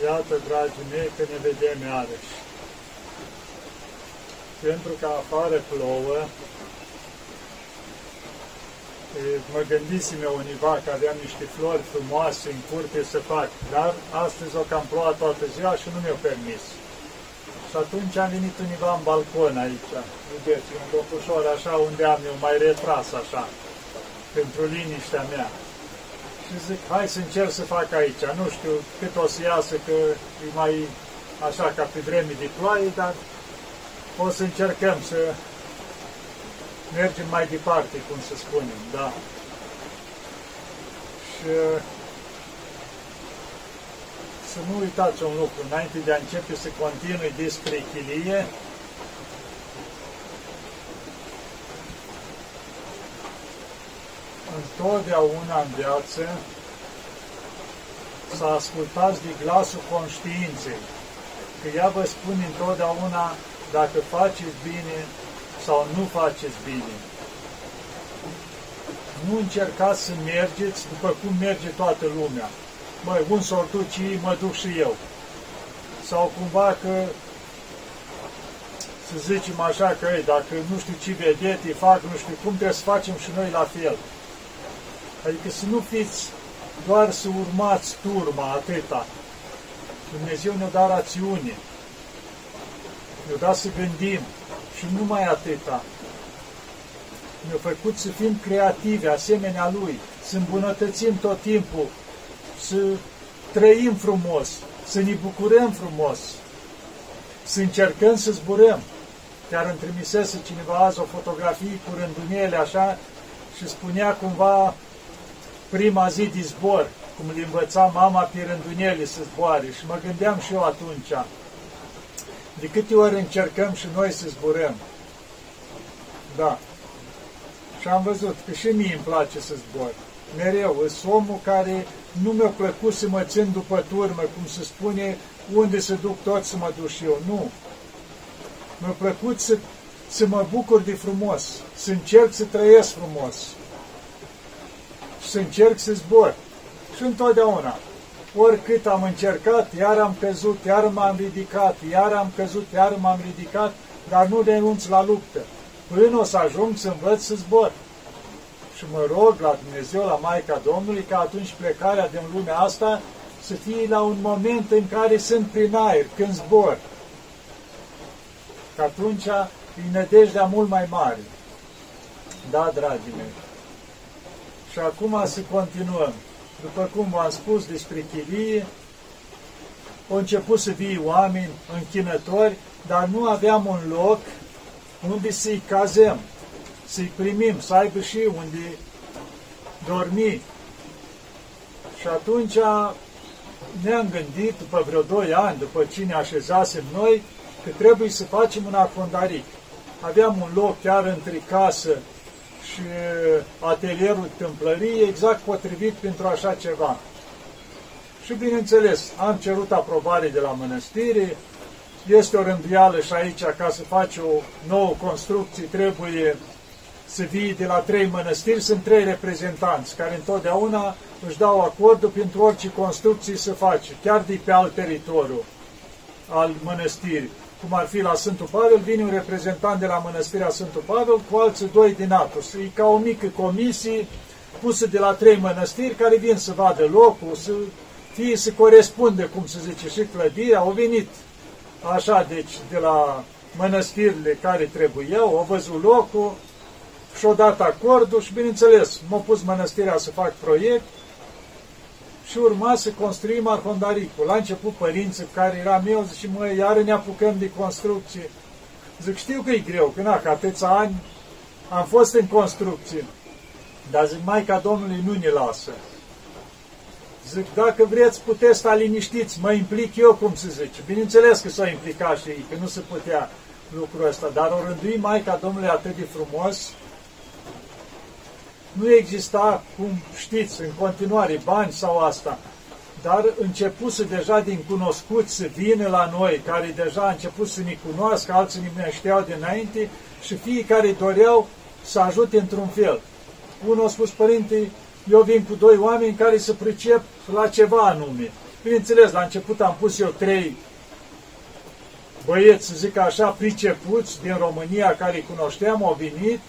Iată, dragii mei, că ne vedem iarăși. Pentru că afară plouă, mă gândisem eu univa că aveam niște flori frumoase în curte să fac, dar astăzi o cam plouat toată ziua și nu mi-o permis. Și atunci am venit univa în balcon aici, vedeți, un locușor așa unde am eu mai retras așa, pentru liniștea mea. Și zic, hai să încerc să fac aici. Nu știu cât o să iasă, că e mai așa ca pe vreme de ploaie, dar o să încercăm să mergem mai departe, cum să spunem, da. Și să nu uitați un lucru, înainte de a începe să continui despre chilie, întotdeauna în viață să ascultați de glasul conștiinței. Că ea vă spune întotdeauna dacă faceți bine sau nu faceți bine. Nu încercați să mergeți după cum merge toată lumea. Măi, un s-or duce mă duc și eu. Sau cumva că să zicem așa că ei, dacă nu știu ce vedete fac, nu știu cum, trebuie să facem și noi la fel. Adică să nu fiți doar să urmați turma, atâta. Dumnezeu ne-a dat rațiune. Ne-a dat să gândim. Și numai atâta. Ne-a făcut să fim creativi, asemenea Lui, să îmbunătățim tot timpul, să trăim frumos, să ne bucurăm frumos, să încercăm să zburăm. Chiar îmi trimisese cineva azi o fotografie cu rânduniele așa și spunea cumva prima zi de zbor, cum îl învăța mama pe rândunele să zboare. Și mă gândeam și eu atunci, de câte ori încercăm și noi să zburăm. Da. Și am văzut că și mie îmi place să zbor. Mereu, sunt omul care nu mi-a plăcut să mă țin după turmă, cum se spune, unde se duc toți să mă duc și eu. Nu. Mi-a plăcut să, să mă bucur de frumos, să încerc să trăiesc frumos și să încerc să zbor. Și întotdeauna, oricât am încercat, iar am căzut, iar m-am ridicat, iar am căzut, iar m-am ridicat, dar nu renunț la luptă. Până o să ajung să învăț să zbor. Și mă rog la Dumnezeu, la Maica Domnului, ca atunci plecarea din lumea asta să fie la un moment în care sunt prin aer, când zbor. Că atunci e nădejdea mult mai mare. Da, dragii mei. Și acum să continuăm. După cum v-am spus despre chilie, au început să fie oameni închinători, dar nu aveam un loc unde să-i cazăm, să-i primim, să aibă și unde dormi. Și atunci ne-am gândit, după vreo doi ani, după ce ne așezasem noi, că trebuie să facem un afundaric. Aveam un loc chiar între casă și atelierul tâmplăriei exact potrivit pentru așa ceva. Și bineînțeles, am cerut aprobare de la mănăstire, este o rânduială și aici, ca să faci o nouă construcție, trebuie să vii de la trei mănăstiri, sunt trei reprezentanți care întotdeauna își dau acordul pentru orice construcție să faci, chiar de pe alt teritoriu al mănăstirii cum ar fi la Sfântul Pavel, vine un reprezentant de la Mănăstirea Sfântul Pavel cu alții doi din Atos. E ca o mică comisie pusă de la trei mănăstiri care vin să vadă locul, să fie să corespunde, cum se zice, și clădirea. Au venit așa, deci, de la mănăstirile care trebuiau, au văzut locul și-au dat acordul și, bineînțeles, m-au pus mănăstirea să fac proiect și urma să construim arhondaricul. La început părinții care eram eu, zice, mă, iară ne apucăm de construcție. Zic, știu că e greu, că na, că atâția ani am fost în construcție. Dar zic, Maica Domnului nu ne lasă. Zic, dacă vreți, puteți sta liniștiți, mă implic eu, cum se zice. Bineînțeles că s-a implicat și ei, că nu se putea lucrul ăsta, dar o rândui Maica Domnului atât de frumos, nu exista, cum știți, în continuare, bani sau asta, dar începuse deja din cunoscuți să vină la noi, care deja a început să ne cunoască, alții ne știau dinainte și fiecare doreau să ajute într-un fel. Unul a spus, părinte, eu vin cu doi oameni care să pricep la ceva anume. Bineînțeles, la început am pus eu trei băieți, să zic așa, pricepuți din România care îi cunoșteam, au venit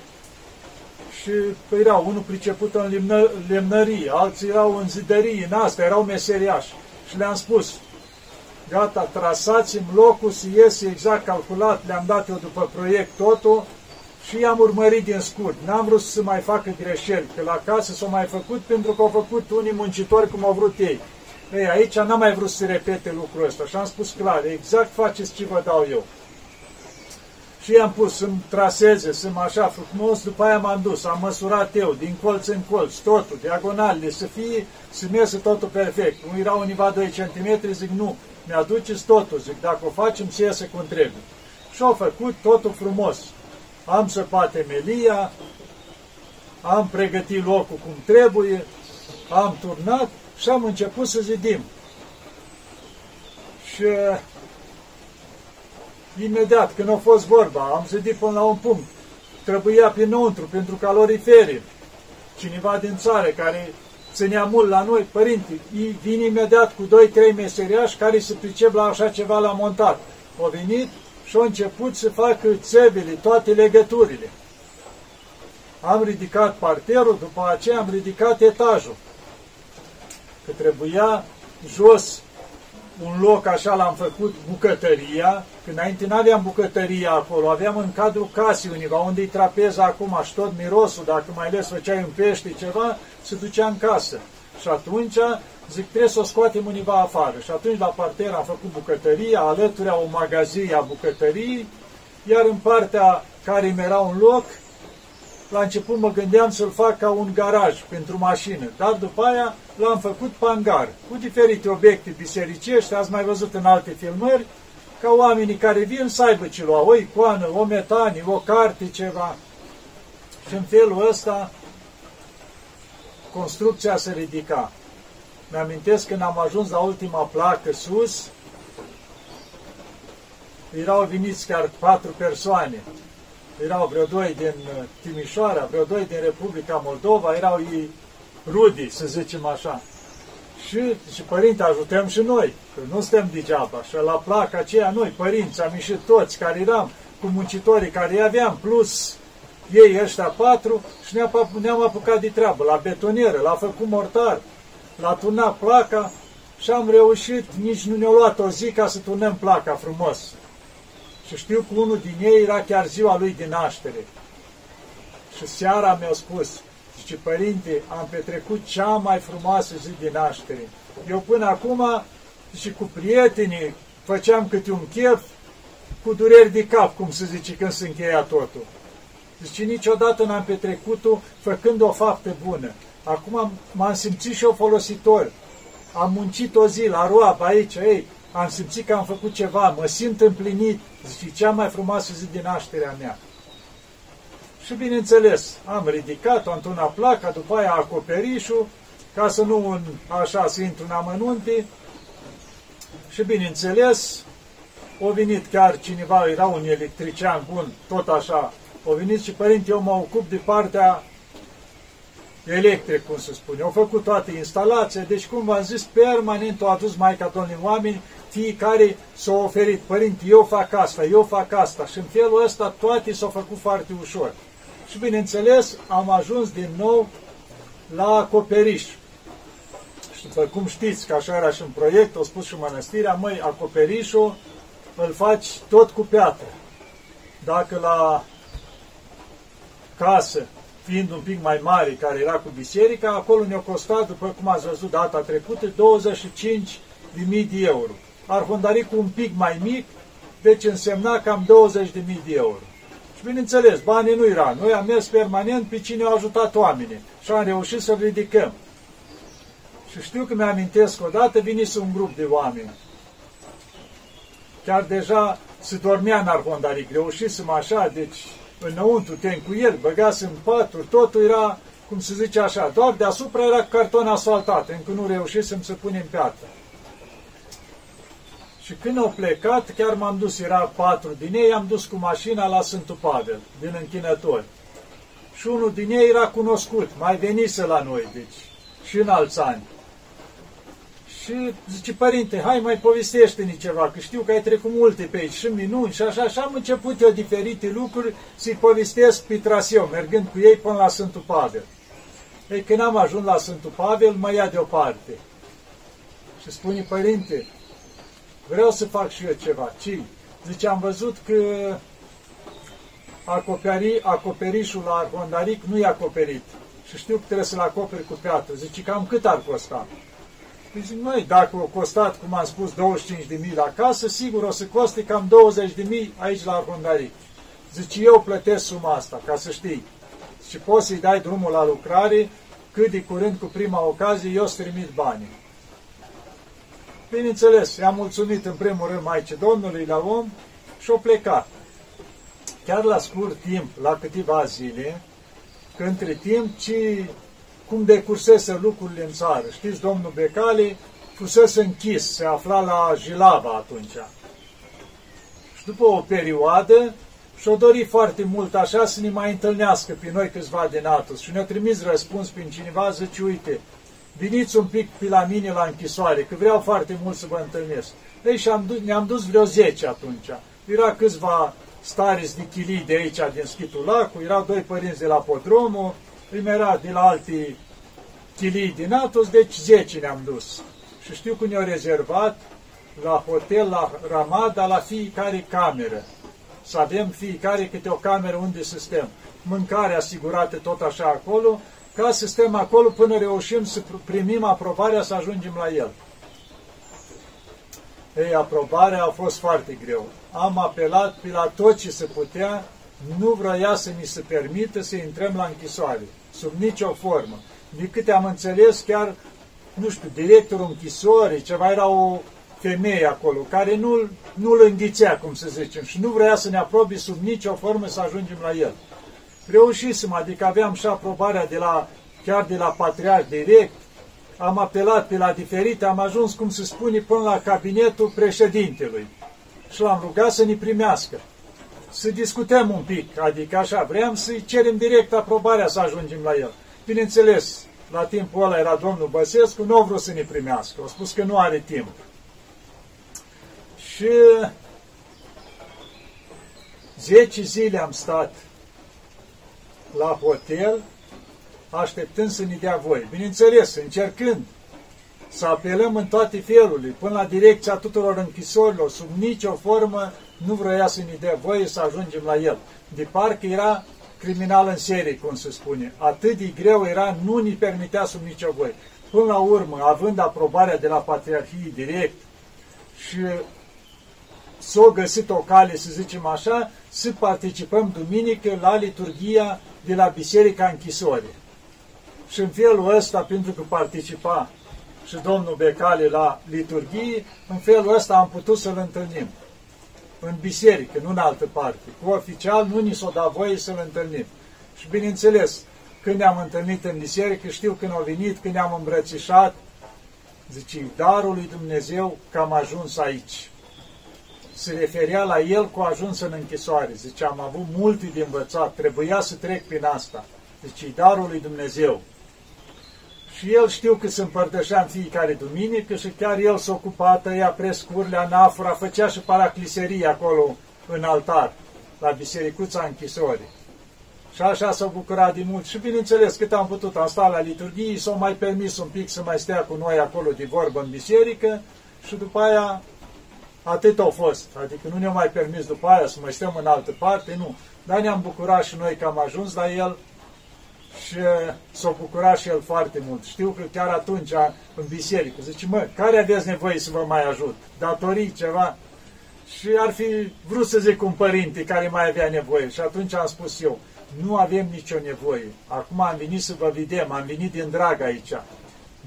și păi, erau unul priceput în limnă, lemnărie, alții erau în zidărie, în asta, erau meseriași. Și le-am spus, gata, trasați-mi locul să iese exact calculat, le-am dat eu după proiect totul și i-am urmărit din scurt. N-am vrut să mai facă greșeli, că la casă s-au mai făcut pentru că au făcut unii muncitori cum au vrut ei. Ei, aici n-am mai vrut să repete lucrul ăsta și am spus clar, exact faceți ce vă dau eu. Și i-am pus să-mi traseze, să-mi așa frumos, după aia m-am dus, am măsurat eu, din colț în colț, totul, diagonalele, să fie, să iasă totul perfect. Nu erau univa 2 cm, zic nu, mi-aduceți totul, zic, dacă o facem, să iasă cum trebuie. Și au făcut totul frumos. Am săpat temelia, am pregătit locul cum trebuie, am turnat și am început să zidim. Și uh, imediat, când a fost vorba, am zidit până la un punct. Trebuia pinăuntru pentru calorifere. Cineva din țară care ținea mult la noi, părinte, vin imediat cu 2-3 meseriași care se pricep la așa ceva la montat. Au venit și au început să facă țevele, toate legăturile. Am ridicat parterul, după aceea am ridicat etajul că trebuia jos un loc, așa l-am făcut, bucătăria, când înainte nu aveam bucătăria acolo, aveam în cadrul casei univa, unde-i trapeza acum și tot mirosul, dacă mai ales făceai un pește ceva, se ducea în casă. Și atunci, zic, trebuie să o scoatem univa afară. Și atunci la parter am făcut bucătăria, alături o magazie a bucătăriei, iar în partea care îmi era un loc, la început mă gândeam să-l fac ca un garaj pentru mașină, dar după aia l-am făcut pangar, cu diferite obiecte bisericești, ați mai văzut în alte filmări, ca oamenii care vin să aibă ce lua, o icoană, o metanie, o carte, ceva. Și în felul ăsta construcția se ridica. Mi-amintesc când am ajuns la ultima placă sus, erau veniți chiar patru persoane erau vreo doi din uh, Timișoara, vreo doi din Republica Moldova, erau ei rudi, să zicem așa. Și, și părinte, ajutăm și noi, că nu suntem degeaba. Și la placa aceea noi, părinți, am ieșit toți care eram cu muncitorii care îi aveam, plus ei ăștia patru și ne-am, ne apucat de treabă, la betonieră, la făcut mortar, la turnat placa și am reușit, nici nu ne-a luat o zi ca să turnăm placa frumos. Și știu că unul din ei era chiar ziua lui de naștere. Și seara mi-a spus, zice, părinte, am petrecut cea mai frumoasă zi de naștere. Eu până acum, și cu prietenii, făceam câte un chef, cu dureri de cap, cum se zice, când se încheia totul. Zice, niciodată n-am petrecut-o făcând o faptă bună. Acum m-am simțit și eu folositor. Am muncit o zi la roabă aici, ei, am simțit că am făcut ceva, mă simt împlinit, zice, cea mai frumoasă zi din nașterea mea. Și bineînțeles, am ridicat-o, am turnat placa, după aia acoperișul, ca să nu în, așa să intru în amănunte. Și bineînțeles, o venit chiar cineva, era un electrician bun, tot așa, o venit și părinte, eu mă ocup de partea electric, cum se spune. Au făcut toate instalația, deci cum v-am zis, permanent au adus Maica Domnului oameni fiecare s-a oferit, părinte, eu fac asta, eu fac asta și în felul ăsta toate s-au făcut foarte ușor. Și bineînțeles am ajuns din nou la acoperiș. Și după cum știți că așa era și în proiect, au spus și mănăstirea, măi, acoperișul îl faci tot cu piatră. Dacă la casă, fiind un pic mai mare, care era cu biserica, acolo ne-a costat, după cum ați văzut data trecută, 25 de mii de euro cu un pic mai mic, deci însemna cam 20.000 de euro. Și bineînțeles, banii nu era. Noi am mers permanent pe cine au ajutat oamenii și am reușit să ridicăm. Și știu că mi-amintesc odată, vinise un grup de oameni. Chiar deja se dormea în arhondaric, reușisem așa, deci înăuntru te cu el, băgasem patru, totul era, cum se zice așa, doar deasupra era carton asfaltat, încă nu reușisem să punem piatră. Și când au plecat, chiar m-am dus, era patru din ei, am dus cu mașina la Sfântul Pavel, din închinători. Și unul din ei era cunoscut, mai venise la noi, deci, și în alți ani. Și zice, părinte, hai mai povestește-ne ceva, că știu că ai trecut multe pe aici și minuni și așa, și am început eu diferite lucruri să-i povestesc pe traseu, mergând cu ei până la Sfântul Pavel. Ei, când am ajuns la Sfântul Pavel, mă ia deoparte. Și spune, părinte, vreau să fac și eu ceva. Ci, zice, am văzut că acoperi, acoperișul la Arhondaric nu e acoperit. Și știu că trebuie să-l acoperi cu piatră. Zice, cam cât ar costa? Păi zic, măi, dacă o costat, cum am spus, 25.000 la casă, sigur o să coste cam 20.000 aici la Arhondaric. Zice, eu plătesc suma asta, ca să știi. Și poți să-i dai drumul la lucrare, cât de curând, cu prima ocazie, eu să trimit banii. Bineînțeles, i-am mulțumit în primul rând Maicii Domnului la om și o plecat. Chiar la scurt timp, la câteva zile, că între timp, ci cum decursese lucrurile în țară. Știți, domnul Becali fusese închis, se afla la Jilava atunci. Și după o perioadă, și-o dori foarte mult așa să ne mai întâlnească pe noi câțiva din Atos. Și ne-a trimis răspuns prin cineva, zice, uite, veniți un pic pe la mine la închisoare, că vreau foarte mult să vă întâlnesc. Ei, și am dus, ne-am dus vreo 10 atunci. Era câțiva stareți de chilii de aici, din Schitul Lacu, erau doi părinți de la Podromul, îmi era de la alții chilii din Atos, deci 10 ne-am dus. Și știu că ne-au rezervat la hotel, la Ramada, la fiecare cameră. Să avem fiecare câte o cameră unde să stăm. Mâncare asigurată tot așa acolo, ca să stăm acolo până reușim să primim aprobarea să ajungem la el. Ei, aprobarea a fost foarte greu. Am apelat pe la tot ce se putea, nu vrea să mi se permită să intrăm la închisoare, sub nicio formă. De câte am înțeles, chiar, nu știu, directorul închisorii, ceva era o femeie acolo, care nu-l nu înghițea, cum să zicem, și nu vrea să ne aprobi sub nicio formă să ajungem la el. Reușisem, adică aveam și aprobarea de la, chiar de la patriarh direct, am apelat pe la diferite, am ajuns, cum se spune, până la cabinetul președintelui. Și l-am rugat să ne primească. Să discutăm un pic, adică așa, vreau să-i cerem direct aprobarea să ajungem la el. Bineînțeles, la timpul ăla era domnul Băsescu, nu a vrut să ne primească, a spus că nu are timp. Și 10 zile am stat la hotel, așteptând să ne dea voi. Bineînțeles, încercând să apelăm în toate felurile, până la direcția tuturor închisorilor, sub nicio formă nu vrea să ne dea voie să ajungem la el. De parcă era criminal în serie, cum se spune. Atât de greu era, nu ni permitea sub nicio voie. Până la urmă, având aprobarea de la Patriarhie direct și s-o găsit o cale, să zicem așa, să participăm duminică la liturgia de la Biserica Închisore. Și în felul ăsta, pentru că participa și domnul Becale la liturghie, în felul ăsta am putut să-l întâlnim. În biserică, nu în altă parte. Cu oficial nu ni s-o da voie să-l întâlnim. Și bineînțeles, când ne-am întâlnit în biserică, știu când au venit, când ne-am îmbrățișat, zice, darul lui Dumnezeu că am ajuns aici. Se referea la el cu ajuns în închisoare. Zice, am avut multe de învățat, trebuia să trec prin asta. Zice, darul lui Dumnezeu. Și el știu că se împărtășea în fiecare duminică și chiar el s-a ocupat, tăia prescurile, anafora, făcea și paracliserie acolo în altar, la bisericuța închisorii. Și așa s-a bucurat de mult. Și bineînțeles, cât am putut, am stat la liturghie, s-au mai permis un pic să mai stea cu noi acolo de vorbă în biserică și după aia atât au fost. Adică nu ne-au mai permis după aia să mai stăm în altă parte, nu. Dar ne-am bucurat și noi că am ajuns la el și s-a bucurat și el foarte mult. Știu că chiar atunci în biserică zice, mă, care aveți nevoie să vă mai ajut? Datorii, ceva? Și ar fi vrut să zic un părinte care mai avea nevoie. Și atunci am spus eu, nu avem nicio nevoie. Acum am venit să vă vedem, am venit din drag aici.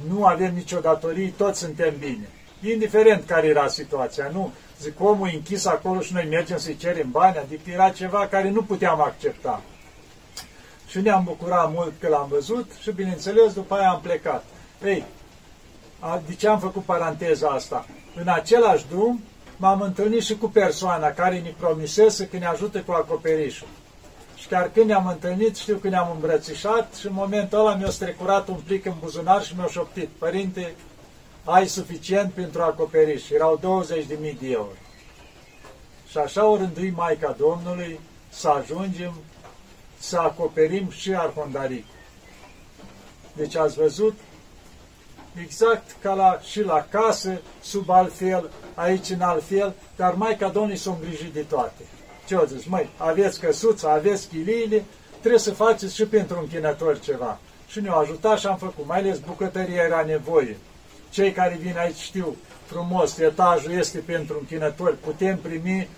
Nu avem nicio datorie, toți suntem bine. Indiferent care era situația, nu. Zic, omul închis acolo și noi mergem să-i cerem bani, adică era ceva care nu puteam accepta. Și ne-am bucurat mult că l-am văzut și, bineînțeles, după aia am plecat. Ei, de ce am făcut paranteza asta? În același drum m-am întâlnit și cu persoana care ne promisese că ne ajută cu acoperișul. Și chiar când ne-am întâlnit, știu că ne-am îmbrățișat și în momentul ăla mi-a strecurat un plic în buzunar și mi-a șoptit, Părinte, ai suficient pentru acoperiș. Erau 20.000 de euro. Și așa o rândui Maica Domnului să ajungem să acoperim și Arhondaric. Deci ați văzut exact ca la, și la casă, sub altfel, aici în altfel, dar Maica Domnului s-a îngrijit de toate. Ce au zis? Măi, aveți căsuța, aveți chiliile, trebuie să faceți și pentru închinători ceva. Și ne-au ajutat și am făcut, mai ales bucătăria era nevoie. Cei care vin aici știu frumos, etajul este pentru închinători, putem primi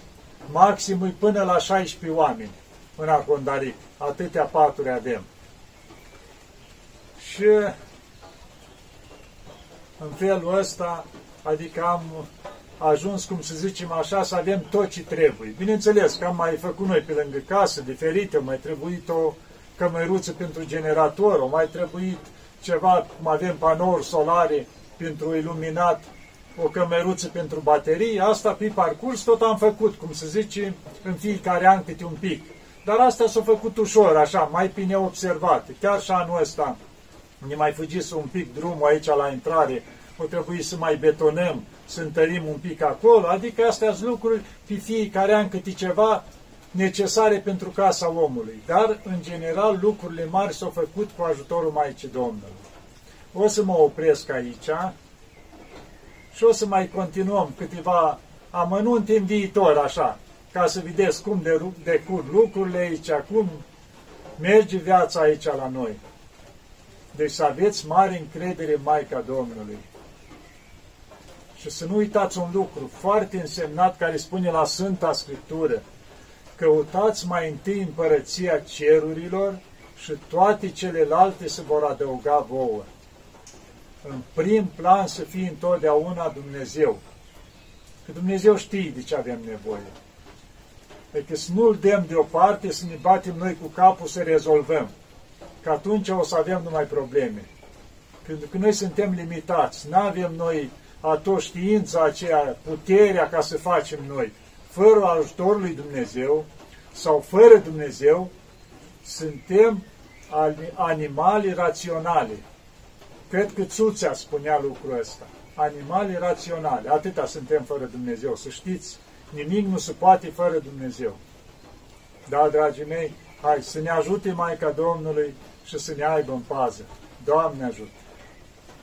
maximul până la 16 oameni în Arhondaric. Atâtea paturi avem. Și în felul ăsta, adică am ajuns, cum să zicem așa, să avem tot ce trebuie. Bineînțeles că am mai făcut noi pe lângă casă, diferite, mai trebuit o cămăruță pentru generator, o mai trebuit ceva, cum avem panouri solare pentru iluminat, o cămăruță pentru baterii, asta pe parcurs tot am făcut, cum să zice, în fiecare an câte un pic. Dar asta s-a făcut ușor, așa, mai bine observat. Chiar și anul ăsta ne mai fugise un pic drumul aici la intrare, o trebuie să mai betonăm, să întărim un pic acolo, adică astea sunt lucruri pe fiecare an câte ceva necesare pentru casa omului. Dar, în general, lucrurile mari s-au făcut cu ajutorul Maicii Domnului. O să mă opresc aici și o să mai continuăm câteva amănunte în viitor, așa, ca să vedeți cum decur lucrurile aici, cum merge viața aici la noi. Deci să aveți mare încredere în Maica Domnului. Și să nu uitați un lucru foarte însemnat care spune la Sfânta Scriptură. Căutați mai întâi împărăția cerurilor și toate celelalte se vor adăuga vouă. În prim plan să fie întotdeauna Dumnezeu. Că Dumnezeu știe de ce avem nevoie. Adică să nu-L dăm deoparte, să ne batem noi cu capul să rezolvăm. Că atunci o să avem numai probleme. Pentru că noi suntem limitați. Nu avem noi atunci știința aceea, puterea ca să facem noi. Fără ajutorul lui Dumnezeu sau fără Dumnezeu, suntem animale raționale. Cred că Țuțea spunea lucrul ăsta. Animale raționale. Atâta suntem fără Dumnezeu. Să știți, nimic nu se poate fără Dumnezeu. Da, dragii mei, hai să ne ajute Maica Domnului și să ne aibă în pază. Doamne ajută!